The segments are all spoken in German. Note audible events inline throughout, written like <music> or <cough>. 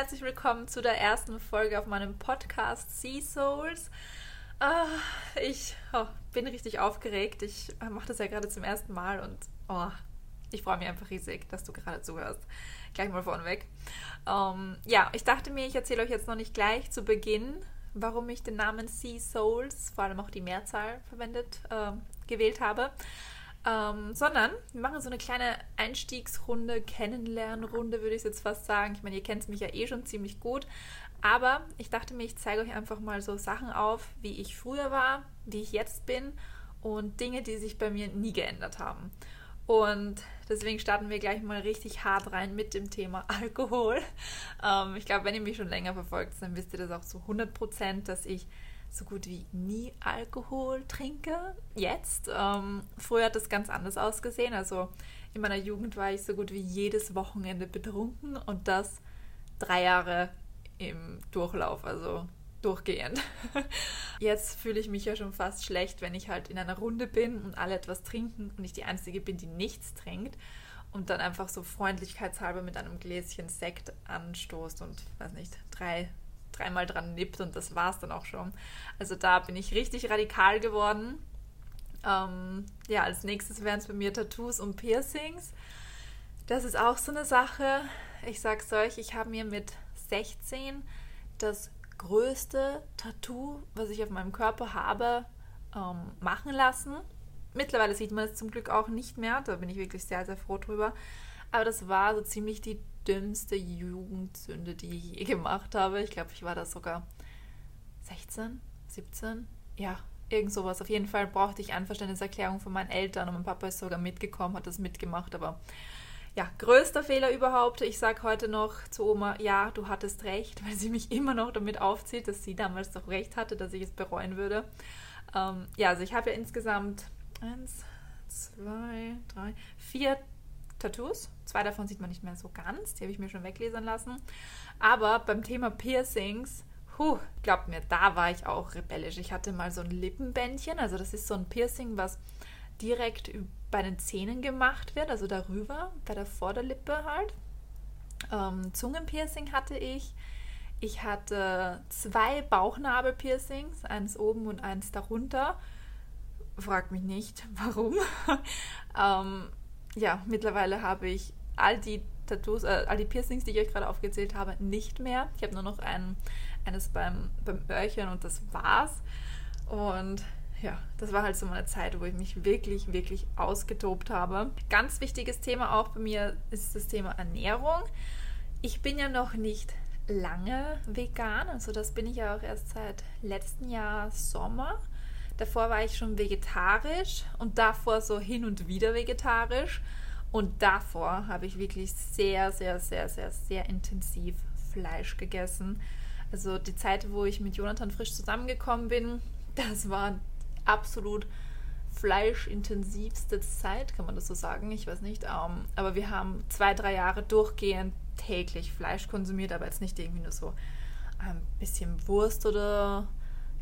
herzlich willkommen zu der ersten Folge auf meinem Podcast Sea Souls. Uh, ich oh, bin richtig aufgeregt. Ich mache das ja gerade zum ersten Mal und oh, ich freue mich einfach riesig, dass du gerade zuhörst. Gleich mal vorneweg. Ähm, ja, ich dachte mir, ich erzähle euch jetzt noch nicht gleich zu Beginn, warum ich den Namen Sea Souls, vor allem auch die Mehrzahl verwendet, äh, gewählt habe. Ähm, sondern wir machen so eine kleine Einstiegsrunde, Kennenlernrunde, würde ich jetzt fast sagen. Ich meine, ihr kennt mich ja eh schon ziemlich gut. Aber ich dachte mir, ich zeige euch einfach mal so Sachen auf, wie ich früher war, wie ich jetzt bin und Dinge, die sich bei mir nie geändert haben. Und deswegen starten wir gleich mal richtig hart rein mit dem Thema <laughs> Alkohol. Ähm, ich glaube, wenn ihr mich schon länger verfolgt, dann wisst ihr das auch zu 100 Prozent, dass ich so gut wie nie Alkohol trinke. Jetzt. Ähm, früher hat das ganz anders ausgesehen. Also in meiner Jugend war ich so gut wie jedes Wochenende betrunken und das drei Jahre im Durchlauf, also durchgehend. <laughs> Jetzt fühle ich mich ja schon fast schlecht, wenn ich halt in einer Runde bin und alle etwas trinken und ich die Einzige bin, die nichts trinkt und dann einfach so freundlichkeitshalber mit einem Gläschen Sekt anstoßt und, weiß nicht, drei dreimal dran nippt und das war es dann auch schon. Also da bin ich richtig radikal geworden. Ähm, ja, als nächstes wären es bei mir Tattoos und Piercings. Das ist auch so eine Sache. Ich sag's euch, ich habe mir mit 16 das größte Tattoo, was ich auf meinem Körper habe, ähm, machen lassen. Mittlerweile sieht man es zum Glück auch nicht mehr. Da bin ich wirklich sehr, sehr froh drüber. Aber das war so ziemlich die dümmste Jugendsünde, die ich je gemacht habe. Ich glaube, ich war da sogar 16, 17. Ja, irgend sowas. Auf jeden Fall brauchte ich Einverständniserklärung von meinen Eltern und mein Papa ist sogar mitgekommen, hat das mitgemacht, aber ja, größter Fehler überhaupt. Ich sage heute noch zu Oma, ja, du hattest recht, weil sie mich immer noch damit aufzieht, dass sie damals doch recht hatte, dass ich es bereuen würde. Ähm, ja, also ich habe ja insgesamt eins, zwei, drei, vier Tattoos. Zwei davon sieht man nicht mehr so ganz, die habe ich mir schon weglesen lassen. Aber beim Thema Piercings, huh, glaubt mir, da war ich auch rebellisch. Ich hatte mal so ein Lippenbändchen, also das ist so ein Piercing, was direkt bei den Zähnen gemacht wird, also darüber, bei der Vorderlippe halt. Ähm, Zungenpiercing hatte ich. Ich hatte zwei Bauchnabelpiercings, eins oben und eins darunter. Frag mich nicht, <laughs> warum. <laughs> ähm, ja, mittlerweile habe ich all die Tattoos, äh, all die Piercings, die ich euch gerade aufgezählt habe, nicht mehr. Ich habe nur noch ein, eines beim, beim Öhrchen und das war's. Und ja, das war halt so meine Zeit, wo ich mich wirklich, wirklich ausgetobt habe. Ganz wichtiges Thema auch bei mir ist das Thema Ernährung. Ich bin ja noch nicht lange vegan, also das bin ich ja auch erst seit letztem Jahr Sommer. Davor war ich schon vegetarisch und davor so hin und wieder vegetarisch. Und davor habe ich wirklich sehr, sehr, sehr, sehr, sehr intensiv Fleisch gegessen. Also die Zeit, wo ich mit Jonathan frisch zusammengekommen bin, <laughs> das war absolut fleischintensivste Zeit, kann man das so sagen? Ich weiß nicht. Ähm, aber wir haben zwei, drei Jahre durchgehend täglich Fleisch konsumiert, aber jetzt nicht irgendwie nur so ein bisschen Wurst oder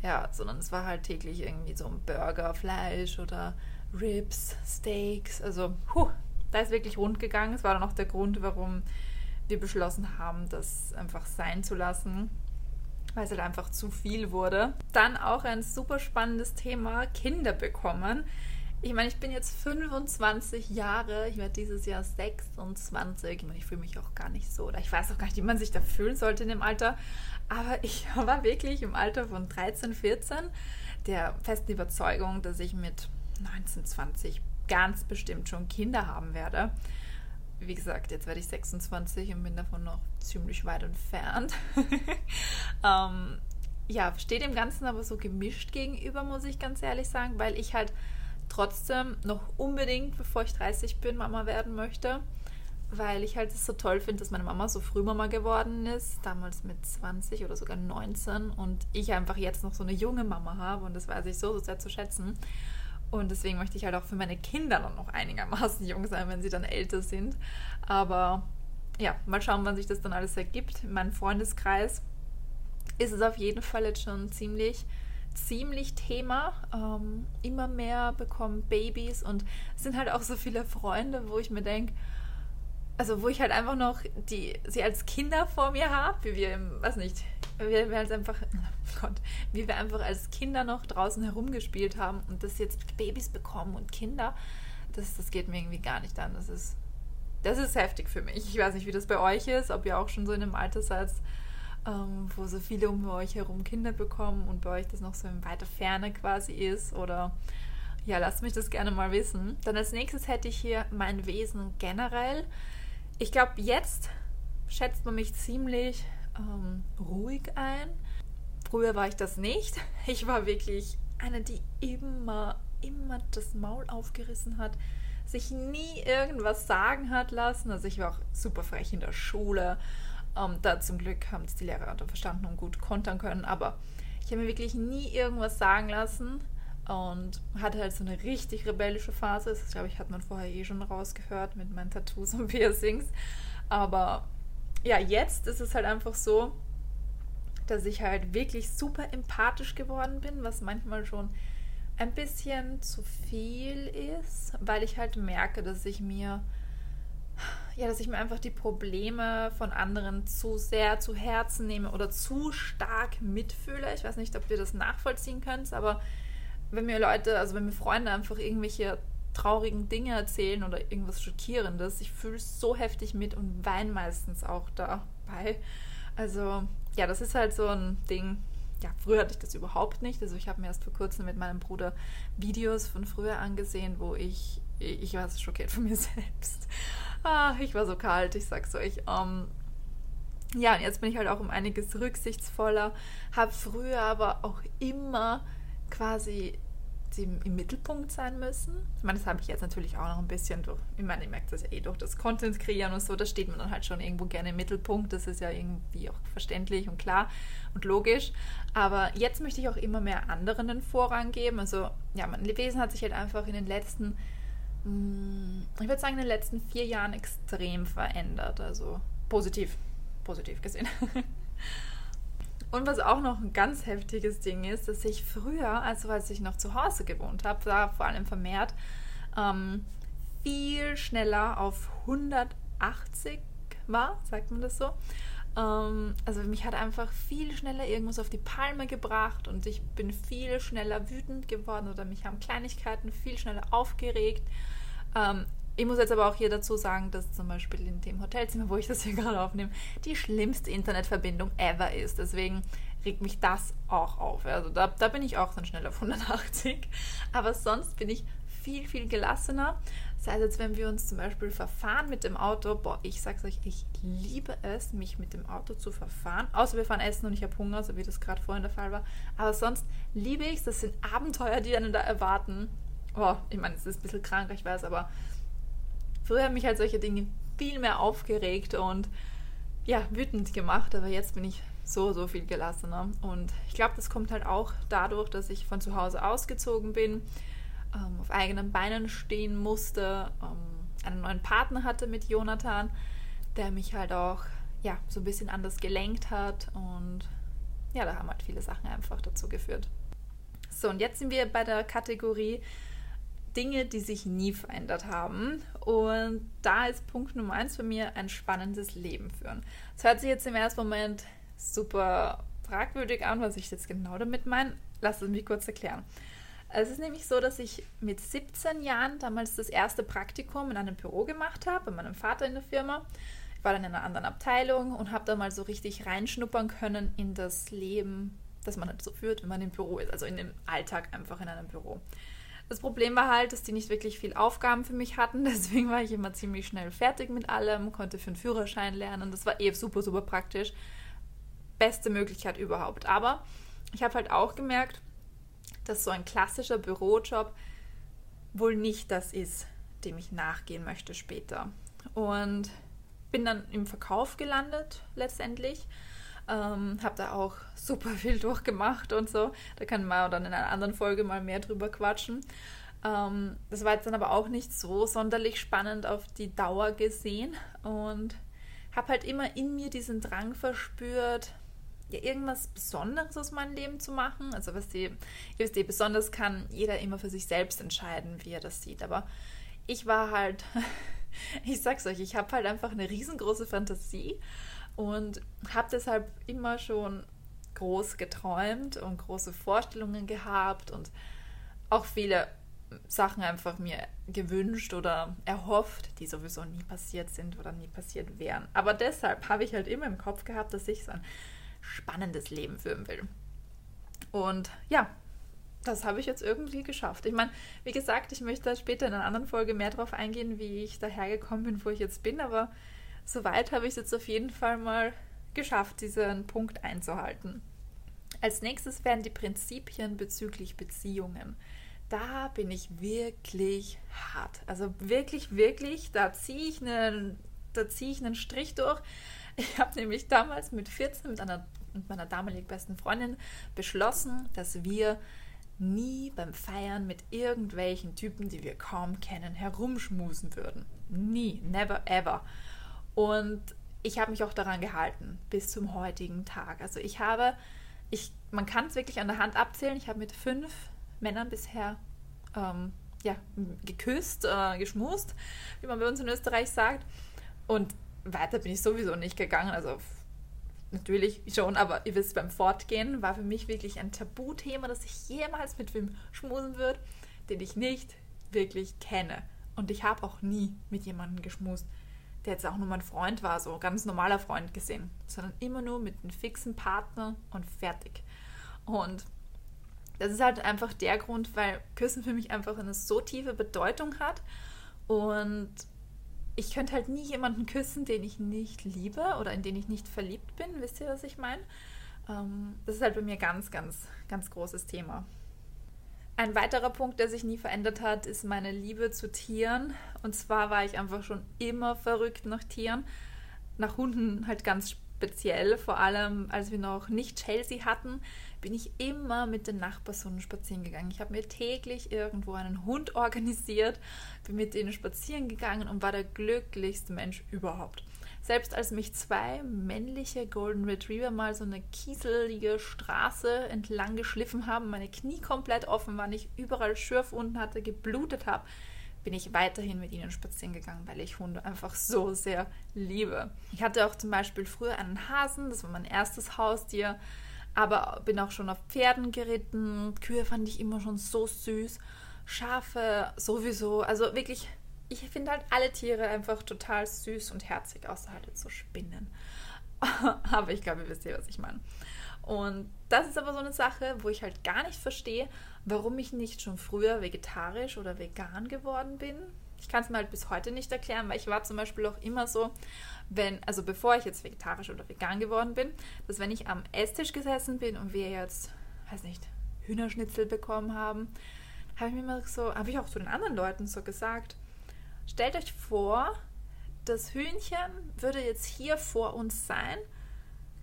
ja, sondern es war halt täglich irgendwie so ein Burger, Fleisch oder Ribs, Steaks. Also, puh, da ist wirklich rund gegangen. Es war dann auch der Grund, warum wir beschlossen haben, das einfach sein zu lassen, weil es halt einfach zu viel wurde. Dann auch ein super spannendes Thema, Kinder bekommen. Ich meine, ich bin jetzt 25 Jahre, ich werde dieses Jahr 26. Ich meine, ich fühle mich auch gar nicht so, oder ich weiß auch gar nicht, wie man sich da fühlen sollte in dem Alter. Aber <laughs> ich war wirklich im Alter von 13, 14 der festen Überzeugung, dass ich mit 19, 20 ganz bestimmt schon Kinder haben werde. Wie gesagt, jetzt werde ich 26 und bin davon noch ziemlich weit entfernt. <laughs> ähm, ja, steht dem Ganzen aber so gemischt gegenüber, muss ich ganz ehrlich sagen, weil ich halt trotzdem noch unbedingt, bevor ich 30 bin, Mama werden möchte weil ich halt es so toll finde, dass meine Mama so früh Mama geworden ist, damals mit 20 oder sogar 19 und ich einfach jetzt noch so eine junge Mama habe und das weiß ich so, so sehr zu schätzen. Und deswegen möchte ich halt auch für meine Kinder dann noch einigermaßen jung sein, wenn sie dann älter sind. Aber ja, mal schauen, wann sich das dann alles ergibt. In meinem Freundeskreis ist es auf jeden Fall jetzt schon ziemlich, ziemlich Thema. Ähm, immer mehr bekommen Babys und es sind halt auch so viele Freunde, wo ich mir denke, also wo ich halt einfach noch die, sie als Kinder vor mir habe, wie wir im, weiß nicht, wir, wir halt einfach, oh Gott, wie wir einfach als Kinder noch draußen herumgespielt haben und dass jetzt Babys bekommen und Kinder, das, das geht mir irgendwie gar nicht an. Das ist, das ist heftig für mich. Ich weiß nicht, wie das bei euch ist, ob ihr auch schon so in einem Alter seid, ähm, wo so viele um euch herum Kinder bekommen und bei euch das noch so in weiter Ferne quasi ist oder ja, lasst mich das gerne mal wissen. Dann als nächstes hätte ich hier mein Wesen generell ich glaube, jetzt schätzt man mich ziemlich ähm, ruhig ein. Früher war ich das nicht. <laughs> Ich war wirklich eine, die immer, immer das Maul aufgerissen hat, sich nie irgendwas sagen hat lassen. Also ich war auch super frech in der Schule. Ähm, da zum Glück haben es die Lehrer verstanden und gut kontern können. Aber ich habe mir wirklich nie irgendwas sagen lassen und hatte halt so eine richtig rebellische Phase. Das glaube ich, hat man vorher eh schon rausgehört mit meinen Tattoos und <laughs> Piercings. Aber ja, jetzt ist es halt einfach so, dass ich halt wirklich super empathisch geworden bin, was manchmal schon ein bisschen zu viel ist, weil ich halt merke, dass ich mir ja, dass ich mir einfach die Probleme von anderen zu sehr zu Herzen nehme oder zu stark mitfühle. Ich weiß nicht, ob ihr das nachvollziehen könnt, aber wenn mir Leute, also wenn mir Freunde einfach irgendwelche traurigen Dinge erzählen oder irgendwas Schockierendes, ich fühle es so heftig mit und weine meistens auch dabei. Also ja, das ist halt so ein Ding. Ja, früher hatte ich das überhaupt nicht. Also ich habe mir erst vor kurzem mit meinem Bruder Videos von früher angesehen, wo ich, ich war so schockiert von mir <laughs> selbst. Ah, ich war so kalt, ich sag's euch. Um, ähm, ja, und jetzt bin ich halt auch um einiges rücksichtsvoller, habe früher aber auch immer quasi im Mittelpunkt sein müssen. Ich meine, das habe ich jetzt natürlich auch noch ein bisschen durch, ich meine, ich merke das ja eh durch das Content kreieren und so, da steht man dann halt schon irgendwo gerne im Mittelpunkt, das ist ja irgendwie auch verständlich und klar und logisch. Aber jetzt möchte ich auch immer mehr anderen den Vorrang geben. Also ja, mein Wesen hat sich halt einfach in den letzten, mm, ich würde sagen, in den letzten vier Jahren extrem verändert. Also positiv, positiv gesehen. <laughs> Und was auch noch ein ganz heftiges Ding ist, dass ich früher, also als ich noch zu Hause gewohnt habe, da vor allem vermehrt, ähm, viel schneller auf 180 war, sagt man das so. Ähm, also mich hat einfach viel schneller irgendwas auf die Palme gebracht und ich bin viel schneller wütend geworden oder mich haben Kleinigkeiten viel schneller aufgeregt. Ähm, ich muss jetzt aber auch hier dazu sagen, dass zum Beispiel in dem Hotelzimmer, wo ich das hier <laughs> gerade aufnehme, die schlimmste Internetverbindung ever ist. Deswegen regt mich das auch auf. Also da, da bin ich auch dann schnell auf 180. Aber sonst bin ich viel, viel gelassener. Sei es jetzt, wenn wir uns zum Beispiel verfahren mit dem Auto. Boah, ich sag's euch, ich liebe es, mich mit dem Auto zu verfahren. Außer wir fahren essen und ich habe Hunger, so wie das gerade vorhin der Fall war. Aber sonst liebe ich es. Das sind Abenteuer, die einen da erwarten. Oh, ich meine, es ist ein bisschen krank, ich weiß, aber Früher haben mich halt solche Dinge viel mehr aufgeregt und ja, wütend gemacht, aber jetzt bin ich so, so viel gelassener. Und ich glaube, das kommt halt auch dadurch, dass ich von zu Hause ausgezogen bin, ähm, auf eigenen Beinen stehen musste, ähm, einen neuen Partner hatte mit Jonathan, der mich halt auch ja, so ein bisschen anders gelenkt hat und ja, da haben halt viele Sachen einfach dazu geführt. So, und jetzt sind wir bei der Kategorie Dinge, die sich nie verändert haben. Und da ist Punkt Nummer eins für mir ein spannendes Leben führen. Das hört sich jetzt im ersten Moment super fragwürdig an, was ich jetzt genau damit meine. Lass es mich kurz erklären. Es ist nämlich so, dass ich mit 17 Jahren damals das erste Praktikum in einem Büro gemacht habe, bei meinem Vater in der Firma. Ich war dann in einer anderen Abteilung und habe da mal so richtig reinschnuppern können in das Leben, das man halt so führt, wenn man im Büro ist, also in dem Alltag einfach in einem Büro. Das Problem war halt, dass die nicht wirklich viel Aufgaben für mich hatten. <laughs> Deswegen war ich immer ziemlich schnell fertig mit allem, konnte für einen Führerschein lernen. Das war eh super, super praktisch. Beste Möglichkeit überhaupt. Aber ich habe halt auch gemerkt, dass so ein klassischer Bürojob wohl nicht das ist, dem ich nachgehen möchte später. Und bin dann im Verkauf gelandet letztendlich ähm, habe da auch super viel durchgemacht und so. Da kann man dann in einer anderen Folge mal mehr drüber quatschen. Ähm, das war jetzt dann aber auch nicht so sonderlich spannend auf die Dauer gesehen und habe halt immer in mir diesen Drang verspürt, ja, irgendwas Besonderes aus meinem Leben zu machen. Also was die, wisst ihr, besonders kann jeder immer für sich selbst entscheiden, wie er das sieht. Aber ich war halt ich sag's euch, ich habe halt einfach eine riesengroße Fantasie und habe deshalb immer schon groß geträumt und große Vorstellungen gehabt und auch viele Sachen einfach mir gewünscht oder erhofft, die sowieso nie passiert sind oder nie passiert wären. Aber deshalb habe ich halt immer im Kopf gehabt, dass ich so ein spannendes Leben führen will. Und ja, das habe ich jetzt irgendwie geschafft. Ich meine, wie gesagt, ich möchte später in einer anderen Folge mehr darauf eingehen, wie ich dahergekommen bin, wo ich jetzt bin, aber soweit habe ich es jetzt auf jeden Fall mal geschafft, diesen Punkt einzuhalten. Als nächstes wären die Prinzipien bezüglich Beziehungen. Da bin ich wirklich hart. Also wirklich, wirklich, da ziehe ich einen, da ziehe ich einen Strich durch. Ich habe nämlich damals mit 14 mit, einer, mit meiner damalig besten Freundin beschlossen, dass wir nie beim Feiern mit irgendwelchen Typen, die wir kaum kennen, herumschmusen würden. Nie, never ever. Und ich habe mich auch daran gehalten bis zum heutigen Tag. Also ich habe, ich, man kann es wirklich an der Hand abzählen. Ich habe mit fünf Männern bisher ähm, ja, geküsst, äh, geschmust, wie man bei uns in Österreich sagt. Und weiter bin ich sowieso nicht gegangen. Also natürlich schon, aber ihr wisst, beim Fortgehen war für mich wirklich ein Tabuthema, dass ich jemals mit wem schmusen würde, den ich nicht wirklich kenne. Und ich habe auch nie mit jemandem geschmust, der jetzt auch nur mein Freund war, so ganz normaler Freund gesehen, sondern immer nur mit einem fixen Partner und fertig. Und das ist halt einfach der Grund, weil Küssen für mich einfach eine so tiefe Bedeutung hat und ich könnte halt nie jemanden küssen, den ich nicht liebe oder in den ich nicht verliebt bin. Wisst ihr, was ich meine? Ähm, das ist halt bei mir ganz, ganz, ganz großes Thema. Ein weiterer Punkt, der sich nie verändert hat, ist meine Liebe zu Tieren. Und zwar war ich einfach schon immer verrückt nach Tieren. Nach Hunden halt ganz speziell, vor allem als wir noch nicht Chelsea hatten bin ich immer mit den Nachbarsonnen spazieren gegangen. Ich habe mir täglich irgendwo einen Hund <laughs> organisiert, bin mit denen spazieren gegangen und war der glücklichste Mensch überhaupt. Selbst als mich zwei männliche Golden Retriever mal so eine kieselige Straße entlang geschliffen haben, meine Knie komplett offen waren, ich überall Schürfwunden hatte, geblutet habe, bin ich weiterhin mit ihnen spazieren gegangen, weil ich Hunde einfach so sehr liebe. Ich hatte auch zum Beispiel früher einen Hasen, das war mein erstes Haustier aber bin auch schon auf Pferden geritten. Kühe fand ich immer schon so süß. Schafe sowieso. Also wirklich, ich finde halt alle Tiere einfach total süß und herzig, außer halt jetzt so Spinnen. <laughs> aber ich glaube, ihr wisst ja, was ich meine. Und das ist aber so eine Sache, wo ich halt gar nicht verstehe, warum ich nicht schon früher vegetarisch oder vegan geworden bin. Ich kann es mir halt bis heute nicht erklären, weil ich war zum Beispiel auch immer so, wenn, also bevor ich jetzt vegetarisch oder vegan geworden bin, dass wenn ich am Esstisch gesessen bin und wir jetzt, weiß nicht, Hühnerschnitzel bekommen haben, habe ich mir immer so, habe ich auch zu den anderen Leuten so gesagt, stellt euch vor, das Hühnchen würde jetzt hier vor uns sein,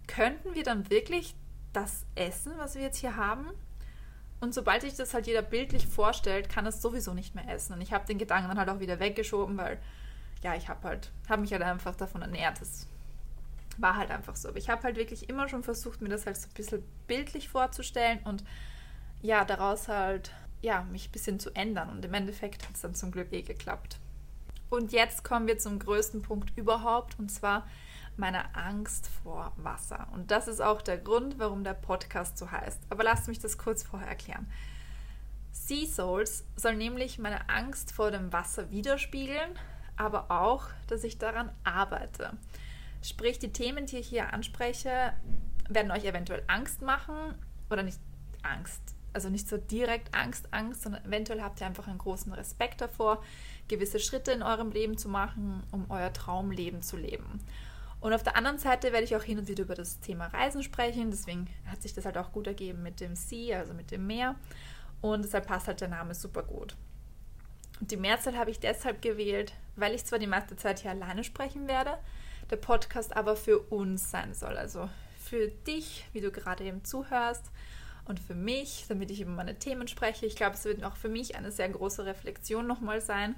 könnten wir dann wirklich das essen, was wir jetzt hier haben? Und sobald sich das halt jeder bildlich vorstellt, kann es sowieso nicht mehr essen. Und ich habe den Gedanken dann halt auch wieder weggeschoben, weil ja, ich habe halt, habe mich halt einfach davon ernährt. Das war halt einfach so. Aber ich habe halt wirklich immer schon versucht, mir das halt so ein bisschen bildlich vorzustellen und ja, daraus halt, ja, mich ein bisschen zu ändern. Und im Endeffekt hat es dann zum Glück eh geklappt. Und jetzt kommen wir zum größten Punkt überhaupt und zwar meine Angst vor Wasser. Und das ist auch der Grund, warum der Podcast so heißt. Aber lasst mich das kurz vorher erklären. Sea Souls soll nämlich meine Angst vor dem Wasser widerspiegeln, aber auch, dass ich daran arbeite. Sprich, die Themen, die ich hier anspreche, werden euch eventuell Angst machen oder nicht Angst, also nicht so direkt Angst, Angst, sondern eventuell habt ihr einfach einen großen Respekt davor, gewisse Schritte in eurem Leben zu machen, um euer Traumleben zu leben. Und auf der anderen Seite werde ich auch hin und wieder über das Thema Reisen sprechen, deswegen hat sich das halt auch gut ergeben mit dem Sea, also mit dem Meer. Und deshalb passt halt der Name super gut. Und die Mehrzahl habe ich deshalb gewählt, weil ich zwar die meiste Zeit hier alleine sprechen werde, der Podcast aber für uns sein soll. Also für dich, wie du gerade eben zuhörst, und für mich, damit ich über meine Themen spreche. Ich glaube, es wird auch für mich eine sehr große Reflexion nochmal sein.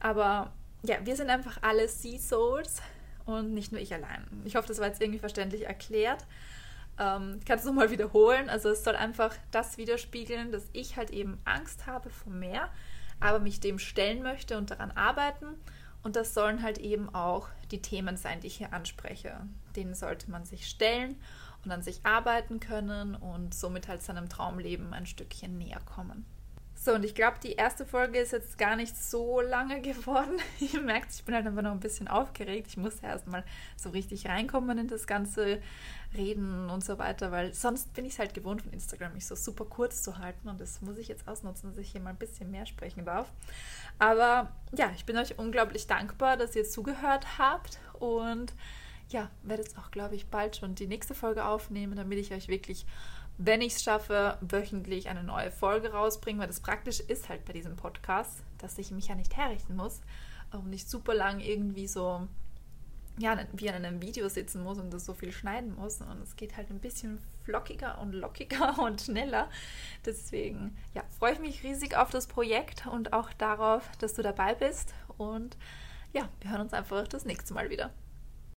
Aber ja, wir sind einfach alle Sea Souls und nicht nur ich allein. Ich hoffe, das war jetzt irgendwie verständlich erklärt. Ähm, ich kann es nochmal wiederholen. Also es soll einfach das widerspiegeln, dass ich halt eben Angst habe vor Meer aber mich dem stellen möchte und daran arbeiten Und das sollen halt eben auch die Themen sein, die ich hier anspreche. Denen sollte man sich stellen und an sich arbeiten können und somit halt seinem Traumleben ein Stückchen näher kommen. So, und ich glaube, die erste Folge ist jetzt gar nicht so lange <laughs> geworden. Ihr merkt, ich bin halt einfach noch ein bisschen aufgeregt. Ich muss erstmal so richtig reinkommen in das ganze Reden und so weiter, weil sonst bin ich es halt gewohnt von Instagram, mich so super kurz zu halten und das muss ich jetzt ausnutzen, dass ich hier mal ein bisschen mehr sprechen darf. Aber ja, ich bin euch unglaublich dankbar, dass ihr zugehört habt und ja, werde jetzt auch, glaube ich, bald schon die nächste Folge aufnehmen, damit ich euch wirklich wenn ich es schaffe, wöchentlich eine neue Folge rausbringen, weil das praktisch ist halt bei diesem Podcast, dass ich mich ja nicht herrichten muss und nicht super lang irgendwie so ja, wie an einem Video sitzen muss und das so viel schneiden muss. Und es geht halt ein bisschen flockiger und lockiger <laughs> und schneller. Deswegen ja, freue ich mich riesig auf das Projekt und auch darauf, dass du dabei bist. Und ja, wir hören uns einfach das nächste Mal wieder.